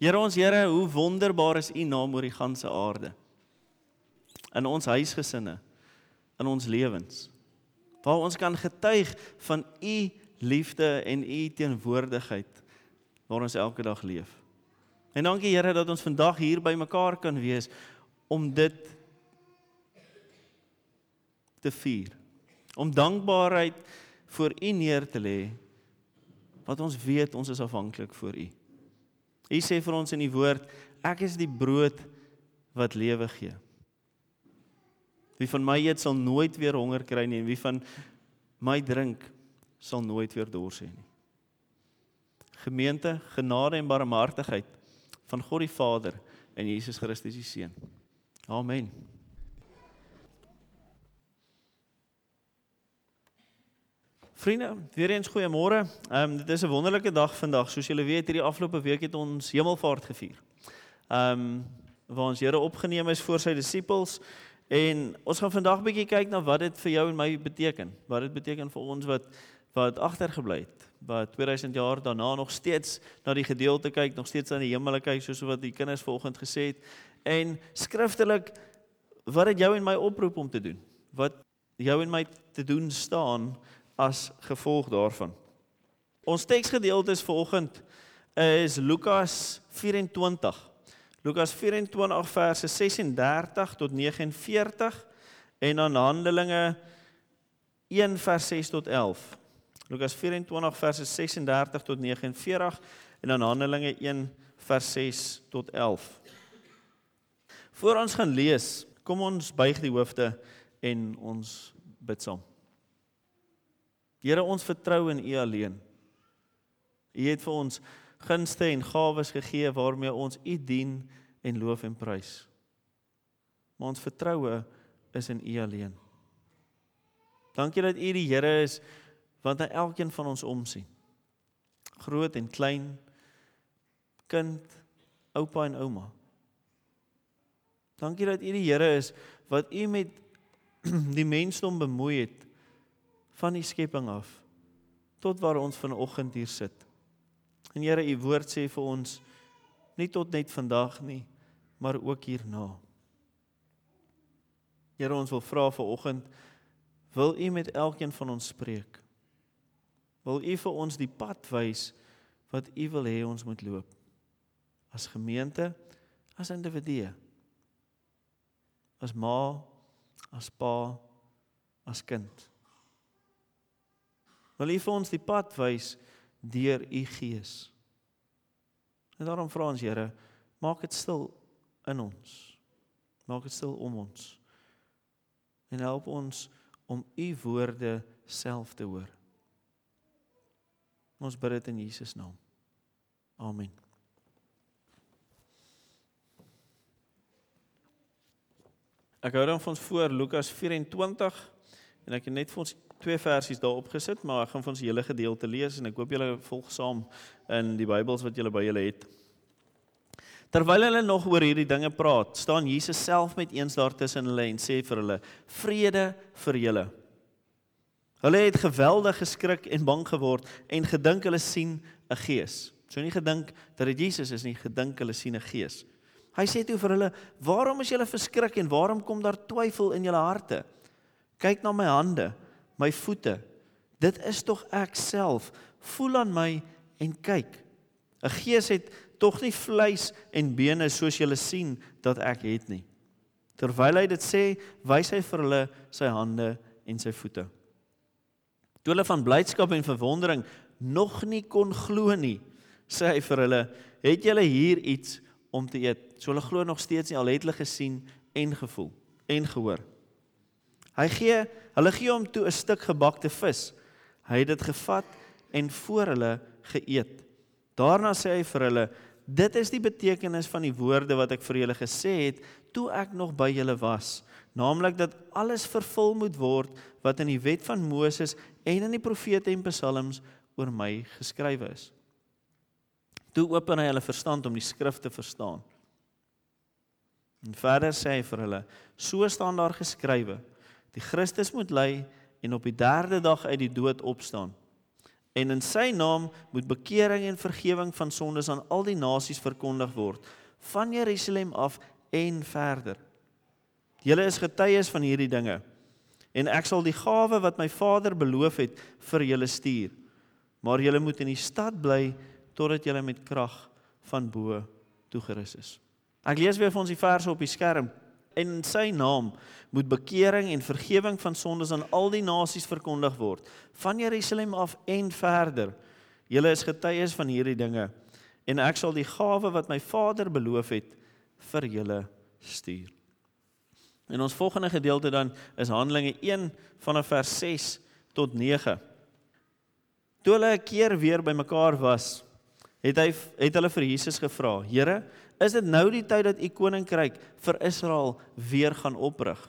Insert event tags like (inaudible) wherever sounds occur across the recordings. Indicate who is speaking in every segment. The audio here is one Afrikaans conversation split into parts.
Speaker 1: Here ons Here, hoe wonderbaar is U naam oor die ganse aarde. In ons huisgesinne, in ons lewens. Waar ons kan getuig van U liefde en U teenwoordigheid waar ons elke dag leef. En dankie Here dat ons vandag hier by mekaar kan wees om dit te vier. Om dankbaarheid voor U neer te lê wat ons weet ons is afhanklik voor U. U sê vir ons in die woord, ek is die brood wat lewe gee. Wie van my eet sal nooit weer honger kry nie en wie van my drink sal nooit weer dors hê nie. Gemeente, genade en barmhartigheid van God die Vader en Jesus Christus die Seun. Amen. Vriende, weer eens goeiemôre. Ehm um, dit is 'n wonderlike dag vandag. Soos julle weet, hierdie afgelope week het ons Hemelvaart gevier. Ehm um, waar ons Here opgeneem is voor sy disippels en ons gaan vandag bietjie kyk na wat dit vir jou en my beteken. Wat dit beteken vir ons wat wat agtergebly het. Wat 2000 jaar daarna nog steeds na die gedeelte kyk, nog steeds aan die hemel kyk soos wat die kinders vanoggend gesê het. En skriftelik wat dit jou en my oproep om te doen. Wat jou en my te doen staan as gevolg daarvan. Ons teksgedeelte is vanoggend is Lukas 24. Lukas 24 verse 36 tot 49 en dan Handelinge 1 vers 6 tot 11. Lukas 24 verse 36 tot 49 en dan Handelinge 1 vers 6 tot 11. Voor ons gaan lees, kom ons buig die hoofde en ons bid saam. Here ons vertrou in U alleen. U het vir ons gunste en gawes gegee waarmee ons U dien en loof en prys. Maar ons vertroue is in U alleen. Dankie dat U die Here is wat na elkeen van ons omsien. Groot en klein, kind, oupa en ouma. Dankie dat U die Here is wat U met (clears throat) die mensdom bemoei het van die skepping af tot waar ons vanoggend hier sit. En Here, u woord sê vir ons nie tot net vandag nie, maar ook hierna. Here, ons wil vra vanoggend wil u met elkeen van ons spreek? Wil u vir ons die pad wys wat u wil hê ons moet loop? As gemeente, as individue. As ma, as pa, as kind. Wil U vir ons die pad wys deur U Gees? En daarom vra ons Here, maak dit stil in ons. Maak dit stil om ons. En help ons om U woorde self te hoor. Ons bid dit in Jesus naam. Amen. Ek hou dan van ons voor Lukas 24 en ek het net vir ons twee versies daarop gesit, maar ek gaan vir ons hele gedeelte lees en ek hoop julle volg saam in die Bybels wat julle by julle het. Terwyl hulle nog oor hierdie dinge praat, staan Jesus self met eens daar tussen hulle en sê vir hulle: "Vrede vir julle." Hulle het geweldig geskrik en bang geword en gedink hulle sien 'n gees. So nie gedink dat dit Jesus is nie, gedink hulle sien 'n gees. Hy sê toe vir hulle: "Waarom is julle verskrik en waarom kom daar twyfel in julle harte? Kyk na my hande my voete. Dit is tog ek self. Voel aan my en kyk. 'n Gees het tog nie vleis en bene soos julle sien dat ek het nie. Terwyl hy dit sê, wys hy vir hulle sy hande en sy voete. Toe hulle van blydskap en verwondering nog nie kon glo nie, sê hy vir hulle: "Het julle hier iets om te eet?" So hulle glo nog steeds nie al het hulle gesien en gevoel en gehoor. Hy gee, hulle gee hom toe 'n stuk gebakte vis. Hy het dit gevat en voor hulle geëet. Daarna sê hy vir hulle: "Dit is die betekenis van die woorde wat ek vir julle gesê het toe ek nog by julle was, naamlik dat alles vervul moet word wat in die wet van Moses en in die profete en psalms oor my geskrywe is." Toe open hy hulle verstand om die skrif te verstaan. En verder sê hy vir hulle: "So staan daar geskrywe: Die Christus moet ly en op die 3de dag uit die dood opstaan. En in sy naam moet bekering en vergifnis van sondes aan al die nasies verkondig word, van Jerusalem af en verder. Julle is getuies van hierdie dinge. En ek sal die gawe wat my Vader beloof het vir julle stuur. Maar julle moet in die stad bly totdat julle met krag van bo toegerus is. Ek lees weer vir ons die verse op die skerm. En in sy naam moet bekering en vergifnis van sondes aan al die nasies verkondig word, van Jerusalem af en verder. Julle is getuies van hierdie dinge en ek sal die gawe wat my Vader beloof het vir julle stuur. En ons volgende gedeelte dan is Handelinge 1 vanaf vers 6 tot 9. Toe hulle 'n keer weer bymekaar was, het hy het hulle vir Jesus gevra: "Here, is dit nou die tyd dat u koninkryk vir Israel weer gaan oprig?"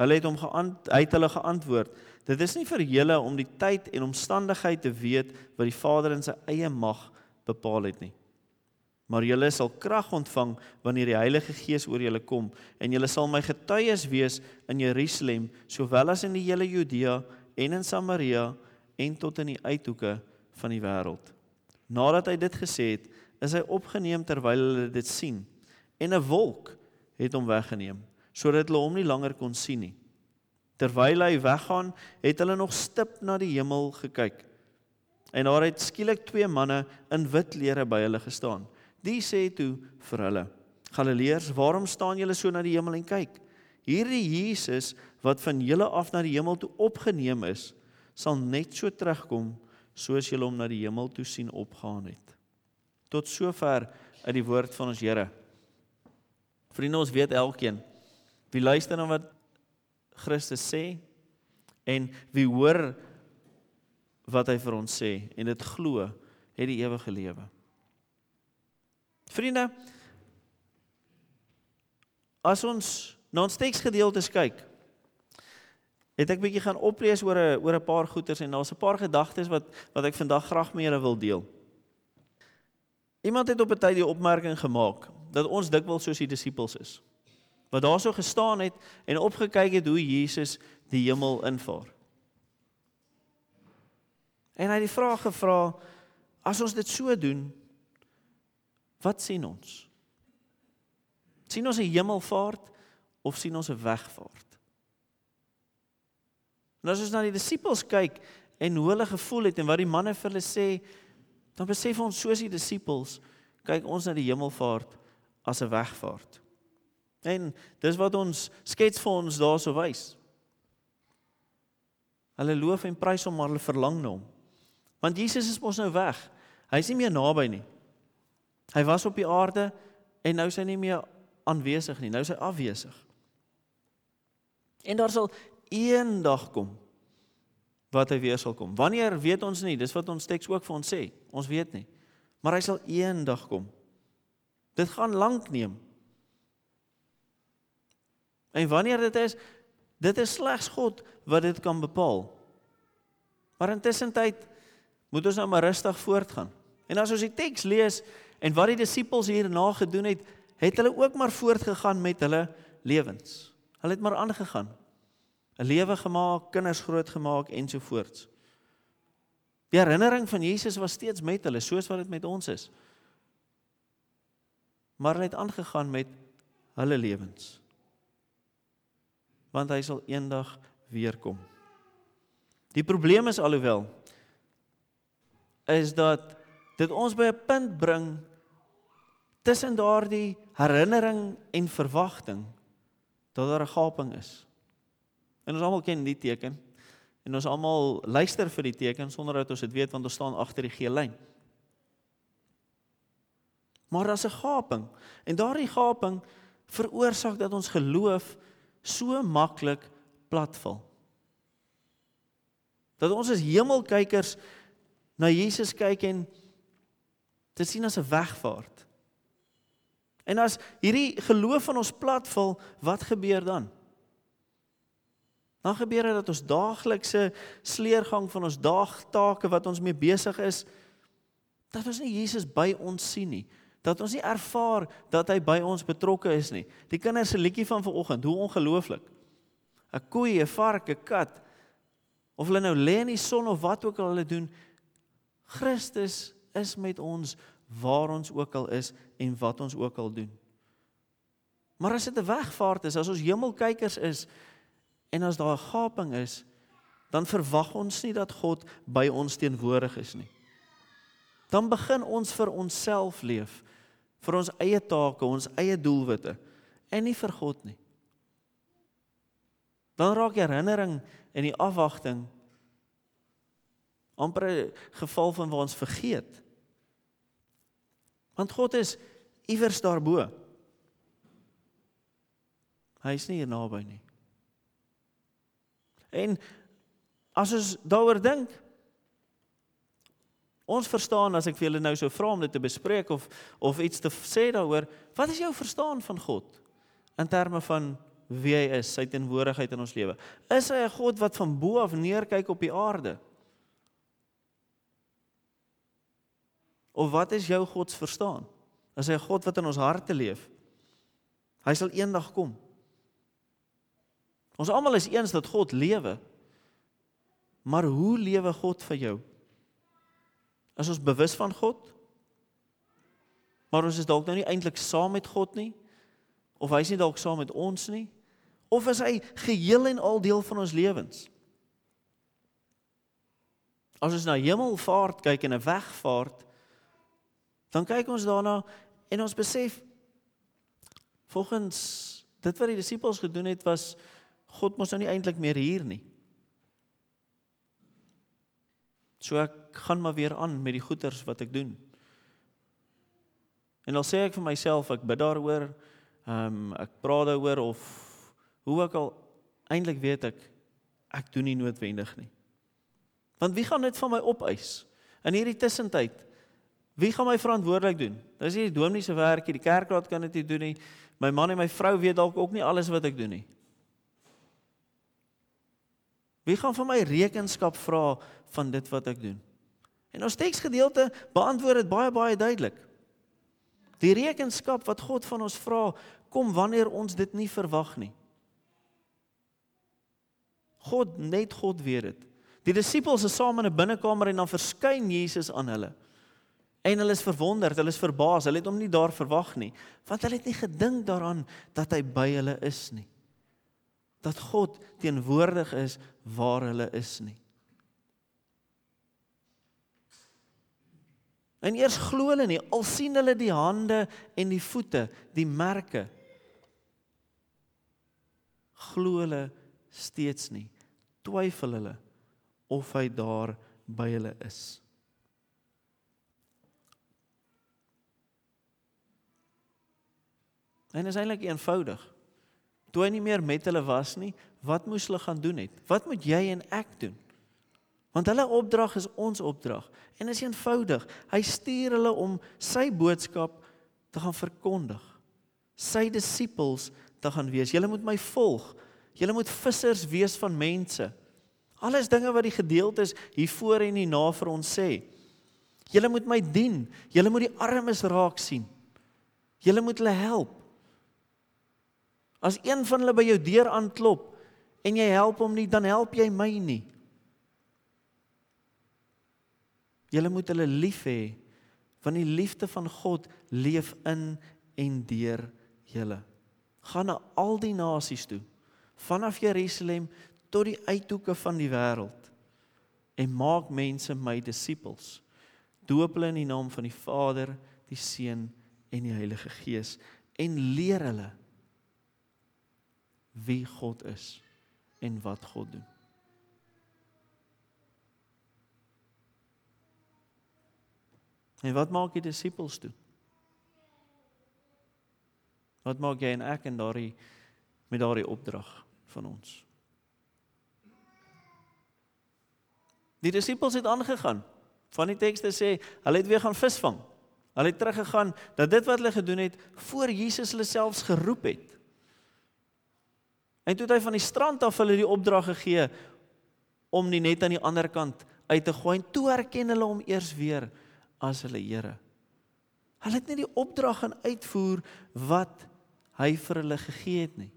Speaker 1: Hulle het hom geant hy het hulle geantwoord: "Dit is nie vir julle om die tyd en omstandigheid te weet wat die Vader in sy eie mag bepaal het nie. Maar julle sal krag ontvang wanneer die Heilige Gees oor julle kom en julle sal my getuies wees in Jerusalem, sowel as in die hele Judea en in Samaria en tot in die uithoeke van die wêreld." Nadat hy dit gesê het, is hy opgeneem terwyl hulle dit sien en 'n wolk het hom weggeneem sodat hulle hom nie langer kon sien nie. Terwyl hy weggaan, het hulle nog stip na die hemel gekyk. En daar het skielik twee manne in wit klere by hulle gestaan. Die sê toe vir hulle: "Galileërs, waarom staan julle so na die hemel en kyk? Hierdie Jesus wat van julle af na die hemel toe opgeneem is, sal net so terugkom soos julle hom na die hemel toe sien opgaan het." Tot sover uit die woord van ons Here. Vriende, ons weet elkeen wie luister na wat Christus sê en wie hoor wat hy vir ons sê en dit glo, het die ewige lewe. Vriende, as ons na ons teksgedeeltes kyk, het ek bietjie gaan oplees oor 'n oor 'n paar goeters en daar's 'n paar gedagtes wat wat ek vandag graag met julle wil deel. Iemand het op 'n tyd die opmerking gemaak dat ons dikwels soos die disippels is. Wat daarso gestaan het en opgekyk het hoe Jesus die hemel invaar. En hy het die vraag gevra: As ons dit so doen, wat sien ons? sien ons 'n hemelvaart of sien ons 'n wegvaart? En as ons na die disippels kyk en hoe hulle gevoel het en wat die manne vir hulle sê, dan besef ons soos die disippels kyk ons na die hemelvaart as 'n wegvaart. En dis wat ons skets vir ons daarso wys. Hulle loof en prys hom maar hulle verlang na hom. Want Jesus is mos nou weg. Hy's nie meer naby nie. Hy was op die aarde en nou is hy nie meer aanwesig nie. Nou is hy afwesig. En daar sal eendag kom wat hy weer sal kom. Wanneer weet ons nie, dis wat ons teks ook vir ons sê. Ons weet nie. Maar hy sal eendag kom. Dit gaan lank neem. En wanneer dit is, dit is slegs God wat dit kan bepaal. Maar intussen tyd moet ons nou maar rustig voortgaan. En as ons die teks lees en wat die disippels hierna gedoen het, het hulle ook maar voortgegaan met hulle lewens. Hulle het maar aangegaan. 'n lewe gemaak, kinders grootgemaak ensovoorts. Die herinnering van Jesus was steeds met hulle, soos wat dit met ons is. Maar hulle het aangegaan met hulle lewens. Want hy sal eendag weer kom. Die probleem is alhoewel is dat dit ons by 'n punt bring tussen daardie herinnering en verwagting dat daar 'n gaping is. En ons almal ken die teken. En ons almal luister vir die teken sonder dat ons dit weet want ons staan agter die geel lyn. Maar daar's 'n gaping en daardie gaping veroorsaak dat ons geloof so maklik platval. Dat ons as hemelkykers na Jesus kyk en dit sien as 'n wegvaart. En as hierdie geloof van ons platval, wat gebeur dan? Dan gebeur dit dat ons daaglikse sleergang van ons daagtake wat ons mee besig is, dat ons nie Jesus by ons sien nie. Dat ons nie ervaar dat hy by ons betrokke is nie. Die kinders se liedjie van vanoggend, hoe ongelooflik. 'n Koei, 'n vark, 'n kat Of hulle nou lê in die son of wat ook al hulle doen, Christus is met ons waar ons ook al is en wat ons ook al doen. Maar as dit 'n wegvaart is, as ons hemelkykers is en as daar 'n gaping is, dan verwag ons nie dat God by ons teenwoordig is nie. Dan begin ons vir onsself leef, vir ons eie take, ons eie doelwitte en nie vir God nie. Dan raak herinnering en die afwagting amper 'n geval van waar ons vergeet. Want God is iewers daarbo. Hy is nie hier naby nie. En as ons daaroor dink, ons verstaan as ek vir julle nou sou vra om dit te bespreek of of iets te sê daaroor, wat is jou verstaan van God in terme van wie hy is, sy teenwoordigheid in ons lewe. Is hy 'n God wat van bo af neerkyk op die aarde? Of wat is jou God se verstaan? Is hy 'n God wat in ons harte leef? Hy sal eendag kom. Ons almal is eens dat God lewe. Maar hoe lewe God vir jou? Is ons bewus van God? Maar ons is dalk nou nie eintlik saam met God nie? Of hy is nie dalk saam met ons nie? of is hy geheel en al deel van ons lewens? As ons na hemelvaart kyk en 'n wegvaart, dan kyk ons daarna en ons besef volgens dit wat die disippels gedoen het was God mos nou nie eintlik meer hier nie. So ek gaan maar weer aan met die goeders wat ek doen. En dan sê ek vir myself ek bid daaroor, ehm um, ek praat daaroor of Hoe ook al eintlik weet ek ek doen nie noodwendig nie. Want wie gaan dit van my opeis in hierdie tussentyd? Wie gaan my verantwoordelik doen? Dis nie die dominee se werk nie, die kerkraad kan dit nie doen nie. My man en my vrou weet dalk ook nie alles wat ek doen nie. Wie gaan van my rekenskap vra van dit wat ek doen? En ons teksgedeelte beantwoord dit baie baie duidelik. Die rekenskap wat God van ons vra, kom wanneer ons dit nie verwag nie. God net God weet dit. Die disippels is saam in 'n binnekamer en dan verskyn Jesus aan hulle. En hulle is verwonderd, hulle is verbaas, hulle het hom nie daar verwag nie, want hulle het nie gedink daaraan dat hy by hulle is nie. Dat God teenwoordig is waar hulle is nie. En eers glo hulle nie, al sien hulle die hande en die voete, die merke. Glo hulle steeds nie. Twyfel hulle of hy daar by hulle is. En is eintlik eenvoudig. Toe hy nie meer met hulle was nie, wat moes hulle gaan doen het? Wat moet jy en ek doen? Want hulle opdrag is ons opdrag en is eenvoudig. Hy stuur hulle om sy boodskap te gaan verkondig. Sy disippels te gaan wees. Julle moet my volg. Julle moet vissers wees van mense. Alles dinge wat die gedeeltes hier voor en hier na vir ons sê. Julle moet my dien. Julle moet die armes raak sien. Julle moet hulle help. As een van hulle by jou deur aanklop en jy help hom nie, dan help jy my nie. Julle moet hulle lief hê want die liefde van God leef in en deur julle. Gaan na al die nasies toe vanaf Jerusalem tot die uithoeke van die wêreld en maak mense my disippels. Doop hulle in die naam van die Vader, die Seun en die Heilige Gees en leer hulle wie God is en wat God doen. En wat maak die disippels doen? Wat maak jy en ek in daardie met daardie opdrag? van ons. Die disippels het aangegaan. Van die tekste sê, hulle het weer gaan visvang. Hulle het teruggegaan dat dit wat hulle gedoen het voor Jesus hulle selfs geroep het. En toe het hy van die strand af hulle die opdrag gegee om nie net aan die ander kant uit te gooi en toe erken hulle hom eers weer as hulle Here. Hulle het nie die opdrag gaan uitvoer wat hy vir hulle gegee het nie.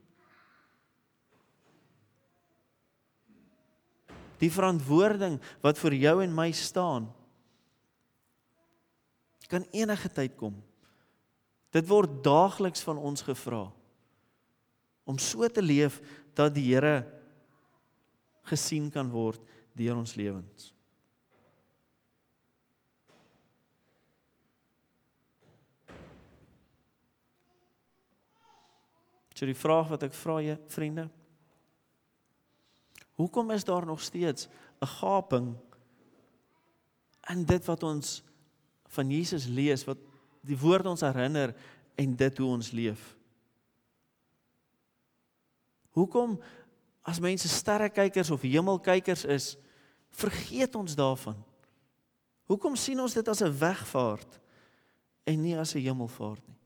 Speaker 1: die verantwoording wat vir jou en my staan kan enige tyd kom. Dit word daagliks van ons gevra om so te leef dat die Here gesien kan word deur ons lewens. So die vraag wat ek vra julle vriende, hoekom is daar nog steeds 'n gaping in dit wat ons van Jesus lees wat die woord ons herinner en dit hoe ons leef? Hoekom as mense sterrekykers of hemelkykers is, vergeet ons daarvan? Hoekom sien ons dit as 'n wegvaart en nie as 'n hemelvaart nie?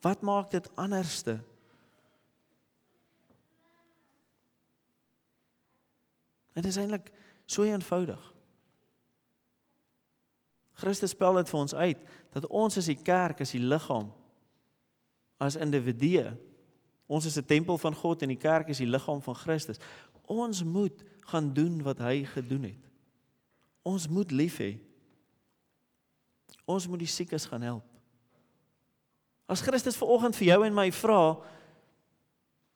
Speaker 1: Wat maak dit anderste? Dit is eintlik so eenvoudig. Christus spel dit vir ons uit dat ons as die kerk, as die liggaam, as individue, ons is 'n tempel van God en die kerk is die liggaam van Christus. Ons moet gaan doen wat hy gedoen het. Ons moet lief hê. Ons moet die siekes gaan help. As Christus ver oggend vir jou en my vra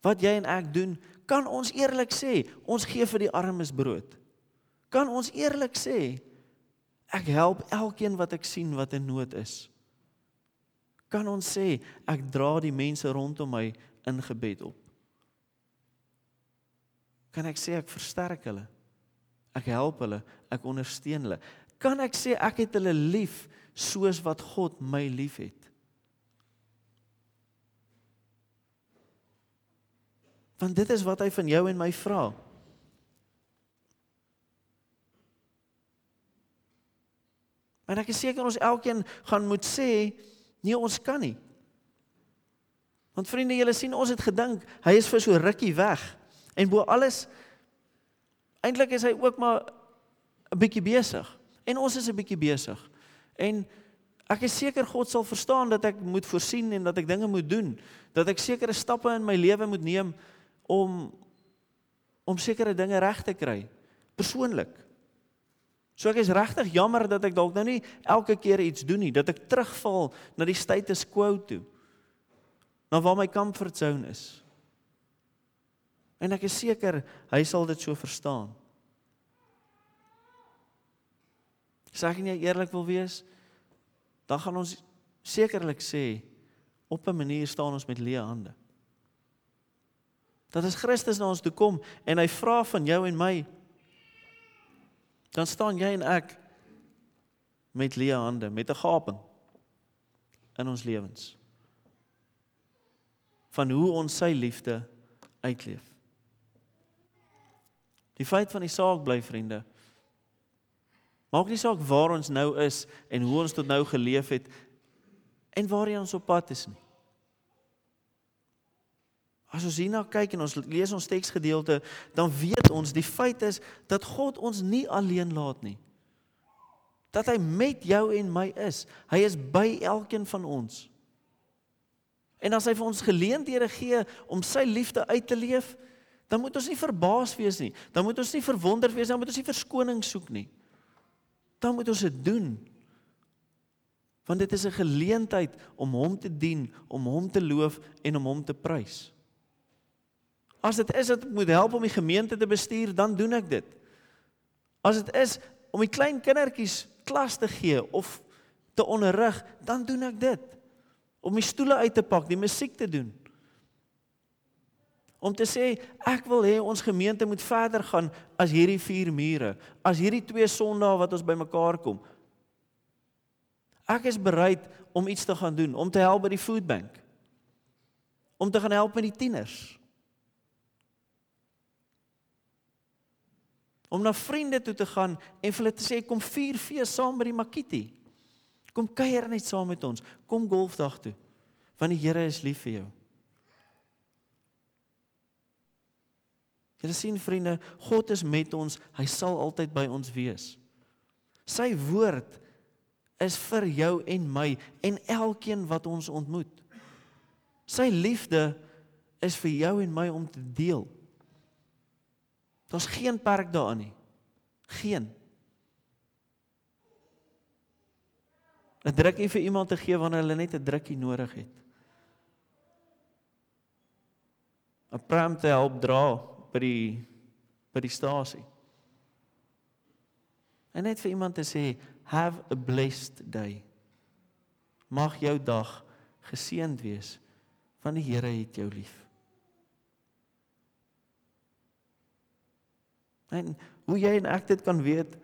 Speaker 1: wat jy en ek doen, kan ons eerlik sê, ons gee vir die armes brood. Kan ons eerlik sê ek help elkeen wat ek sien wat in nood is. Kan ons sê ek dra die mense rondom my in gebed op. Kan ek sê ek versterk hulle? Ek help hulle, ek ondersteun hulle. Kan ek sê ek het hulle lief soos wat God my liefhet? Want dit is wat hy van jou en my vra. En ek is seker ons elkeen gaan moet sê nee ons kan nie. Want vriende, julle sien ons het gedink hy is vir so rukkie weg. En bo alles eintlik is hy ook maar 'n bietjie besig. En ons is 'n bietjie besig. En ek is seker God sal verstaan dat ek moet voorsien en dat ek dinge moet doen, dat ek sekere stappe in my lewe moet neem om om sekere dinge reg te kry persoonlik. So ek is regtig jammer dat ek dalk nou nie elke keer iets doen nie, dat ek terugval na die status quo toe. Na waar my comfort zone is. En ek is seker hy sal dit so verstaan. Sê ek nie eerlik wil wees, dan gaan ons sekerlik sê op 'n manier staan ons met leë hande. Dat as Christus na ons toe kom en hy vra van jou en my, dan staan jy en ek met leë hande, met 'n gaping in ons lewens. Van hoe ons sy liefde uitleef. Die feit van die saak bly vriende. Maak nie saak waar ons nou is en hoe ons tot nou geleef het en waar ons op pad is nie. As ons hierna kyk en ons lees ons teksgedeelte, dan weet ons die feit is dat God ons nie alleen laat nie. Dat hy met jou en my is. Hy is by elkeen van ons. En as hy vir ons geleenthede gee om sy liefde uit te leef, dan moet ons nie verbaas wees nie. Dan moet ons nie verwonderd wees nie, dan moet ons nie verskoning soek nie. Dan moet ons dit doen. Want dit is 'n geleentheid om hom te dien, om hom te loof en om hom te prys. As dit is dat ek moet help om die gemeente te bestuur, dan doen ek dit. As dit is om die klein kindertjies klas te gee of te onderrig, dan doen ek dit. Om die stoele uit te pak, die musiek te doen. Om te sê ek wil hê ons gemeente moet verder gaan as hierdie vier mure, as hierdie twee sondae wat ons bymekaar kom. Ek is bereid om iets te gaan doen, om te help by die foodbank. Om te gaan help met die tieners. Om na vriende toe te gaan en vir hulle te sê kom vier fees saam by die Makiti. Kom kuier net saam met ons. Kom golfdag toe. Want die Here is lief vir jou. Julle sien vriende, God is met ons. Hy sal altyd by ons wees. Sy woord is vir jou en my en elkeen wat ons ontmoet. Sy liefde is vir jou en my om te deel. Daar's geen perk daarin nie. Geen. 'n drukkie vir iemand te gee wanneer hulle net 'n drukkie nodig het. 'n Pram te help dra by die by die stasie. En net vir iemand te sê have a blessed day. Mag jou dag geseënd wees want die Here het jou lief. En hoe jy en ek dit kan weet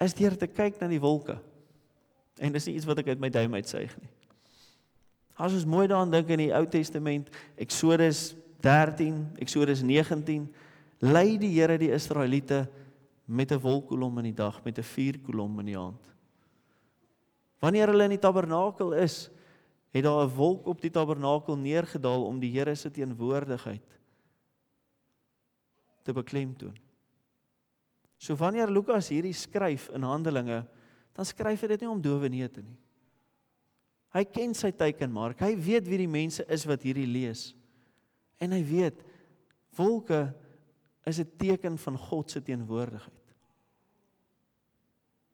Speaker 1: is deur te kyk na die wolke. En dis nie iets wat ek uit my duim uitsuig nie. As ons mooi daaraan dink in die Ou Testament, Eksodus 13, Eksodus 19, lei die Here die Israeliete met 'n wolkkolom in die dag, met 'n vuurkolom in die aand. Wanneer hulle in die tabernakel is, het daar 'n wolk op die tabernakel neergedaal om die Here se teenwoordigheid te beklemtoon. So wanneer Lukas hierdie skryf in Handelinge dan skryf hy dit nie om dowe neute nie. Hy ken sy teikenmark. Hy weet wie die mense is wat hierdie lees. En hy weet wolke is 'n teken van God se teenwoordigheid.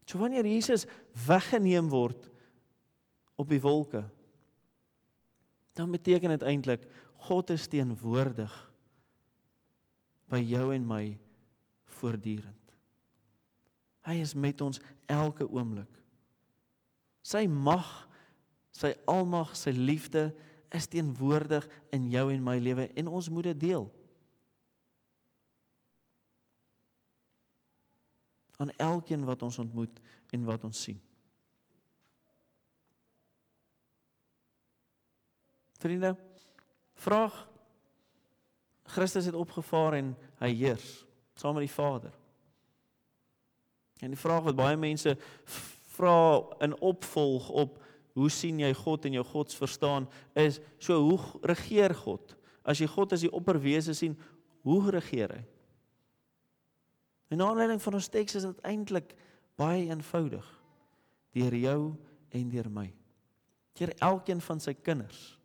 Speaker 1: So wanneer Jesus weggeneem word op die wolke, dan beteken dit eintlik God is teenwoordig by jou en my voortdurend. Hy is met ons elke oomblik. Sy mag, sy almag, sy liefde is teenwoordig in jou en my lewe en ons moet dit deel. aan elkeen wat ons ontmoet en wat ons sien. Vriende, vraag Christus het opgevaar en hy heers saam met die Vader. En die vraag wat baie mense vra in opvolg op hoe sien jy God en jou gods verstaan is so hoe regeer God? As jy God as die opperwese sien, hoe regeer hy? En aanleiding van ons teks is dit eintlik baie eenvoudig. Deur jou en deur my. Deur elkeen van sy kinders,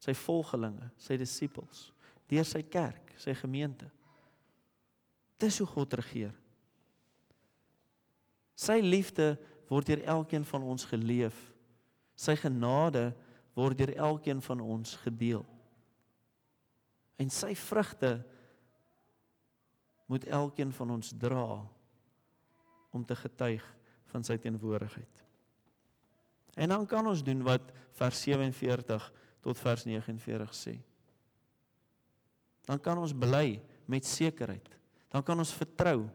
Speaker 1: sy volgelinge, sy disippels, deur sy kerk, sy gemeente. Dis hoe God regeer. Sy liefde word deur elkeen van ons geleef. Sy genade word deur elkeen van ons gedeel. En sy vrugte moet elkeen van ons dra om te getuig van sy teenwoordigheid. En dan kan ons doen wat vers 47 tot vers 49 sê. Dan kan ons bely met sekerheid. Dan kan ons vertrou.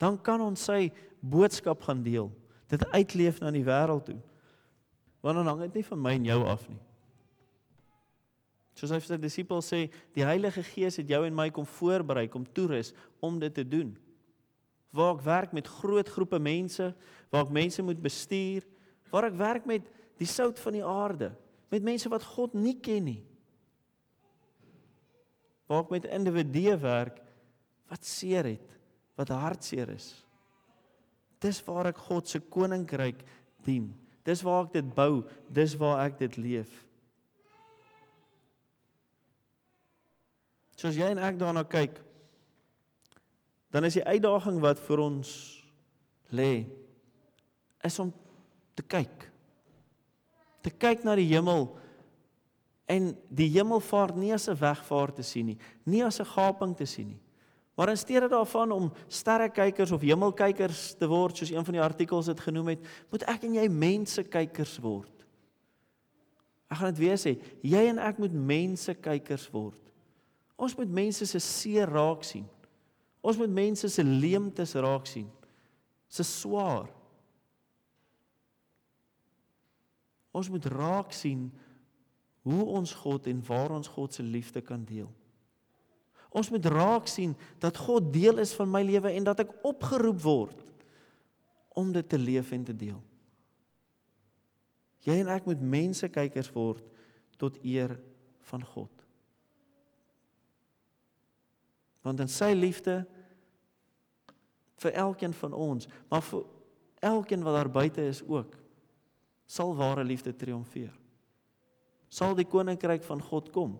Speaker 1: Dan kan ons sy boodskap gaan deel. Dit uitleef na die wêreld toe. Want dan hang dit nie van my en jou af nie. Soos hy vir sy disippels sê, die Heilige Gees het jou en my kom voorberei, kom toerus om dit te doen. Waar ek werk met groot groepe mense, waar ek mense moet bestuur, waar ek werk met die sout van die aarde, met mense wat God nie ken nie. Waar ek met individue werk wat seer het, wat hartseer is. Dis waar ek God se koninkryk dien. Dis waar ek dit bou, dis waar ek dit leef. Soos jy en ek daarna kyk, dan is die uitdaging wat vir ons lê is om te kyk. Te kyk na die hemel en die hemelvaart nie as 'n wegvaart te sien nie, nie as 'n gaping te sien nie, Maar in steede daarvan om sterrekykers of hemelkykers te word soos een van die artikels dit genoem het, moet ek en jy mensekykers word. Ek gaan dit weer sê, jy en ek moet mensekykers word. Ons moet mense se seer raak sien. Ons moet mense se leemtes raak sien. Se swaar. Ons moet raak sien hoe ons God en waar ons God se liefde kan deel. Ons moet raak sien dat God deel is van my lewe en dat ek opgeroep word om dit te leef en te deel. Jy en ek moet mense kykers word tot eer van God. Want in sy liefde vir elkeen van ons, maar vir elkeen wat daar buite is ook, sal ware liefde triomfeer. Sal die koninkryk van God kom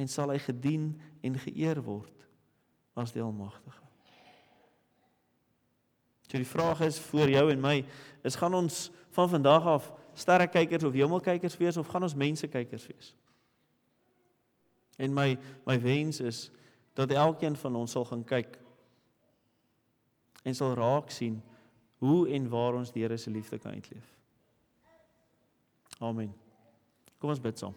Speaker 1: en sal hy gedien en geëer word as die Almagtige. So die vraag is vir jou en my, is gaan ons van vandag af sterrekykers of hemelkykers wees of gaan ons mensekykers wees? En my my wens is dat elkeen van ons sal gaan kyk en sal raak sien hoe en waar ons die Here se liefde kan uitleef. Amen. Kom ons bid saam.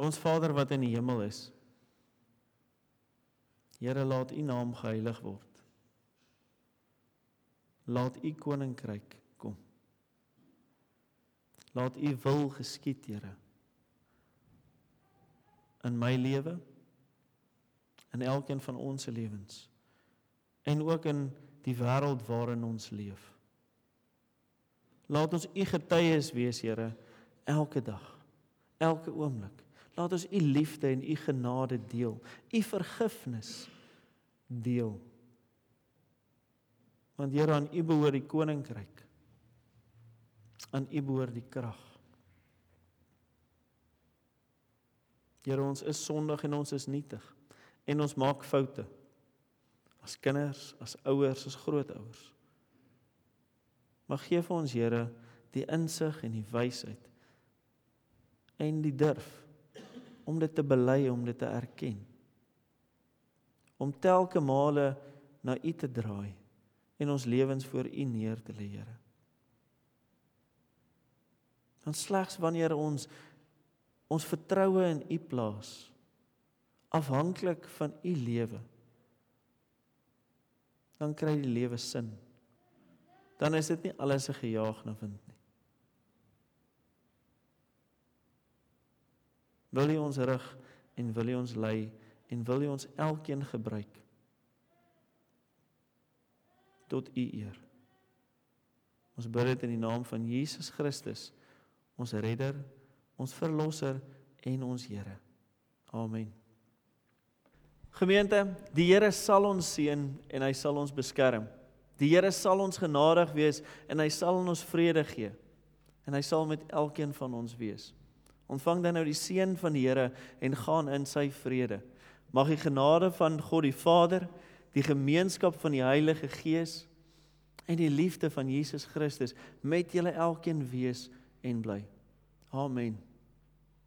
Speaker 1: Ons Vader wat in die hemel is. Here laat U naam geheilig word. Laat U koninkryk kom. Laat U wil geskied, Here. In my lewe in elkeen van ons se lewens en ook in die wêreld waarin ons leef. Laat ons U getuies wees, Here, elke dag, elke oomblik. Laat ons u liefde en u genade deel, u vergifnis deel. Want Here aan u behoort die koninkryk. Aan u behoort die krag. Here ons is sondig en ons is nietig en ons maak foute. As kinders, as ouers, as grootouers. Maar gee vir ons Here die insig en die wysheid en die durf om dit te bely, om dit te erken. Om telke male na U te draai en ons lewens voor U neer te lê, Here. Dan slegs wanneer ons ons vertroue in U plaas, afhanklik van U lewe, dan kry die lewe sin. Dan is dit nie alles 'n gejaag na wind nie. Wil U ons rig en wil U ons lei en wil U ons elkeen gebruik tot U eer. Ons bid dit in die naam van Jesus Christus, ons redder, ons verlosser en ons Here. Amen. Gemeente, die Here sal ons seën en hy sal ons beskerm. Die Here sal ons genadig wees en hy sal ons vrede gee. En hy sal met elkeen van ons wees. Ontvang dan nou die seën van die Here en gaan in sy vrede. Mag die genade van God die Vader, die gemeenskap van die Heilige Gees en die liefde van Jesus Christus met julle elkeen wees en bly. Amen.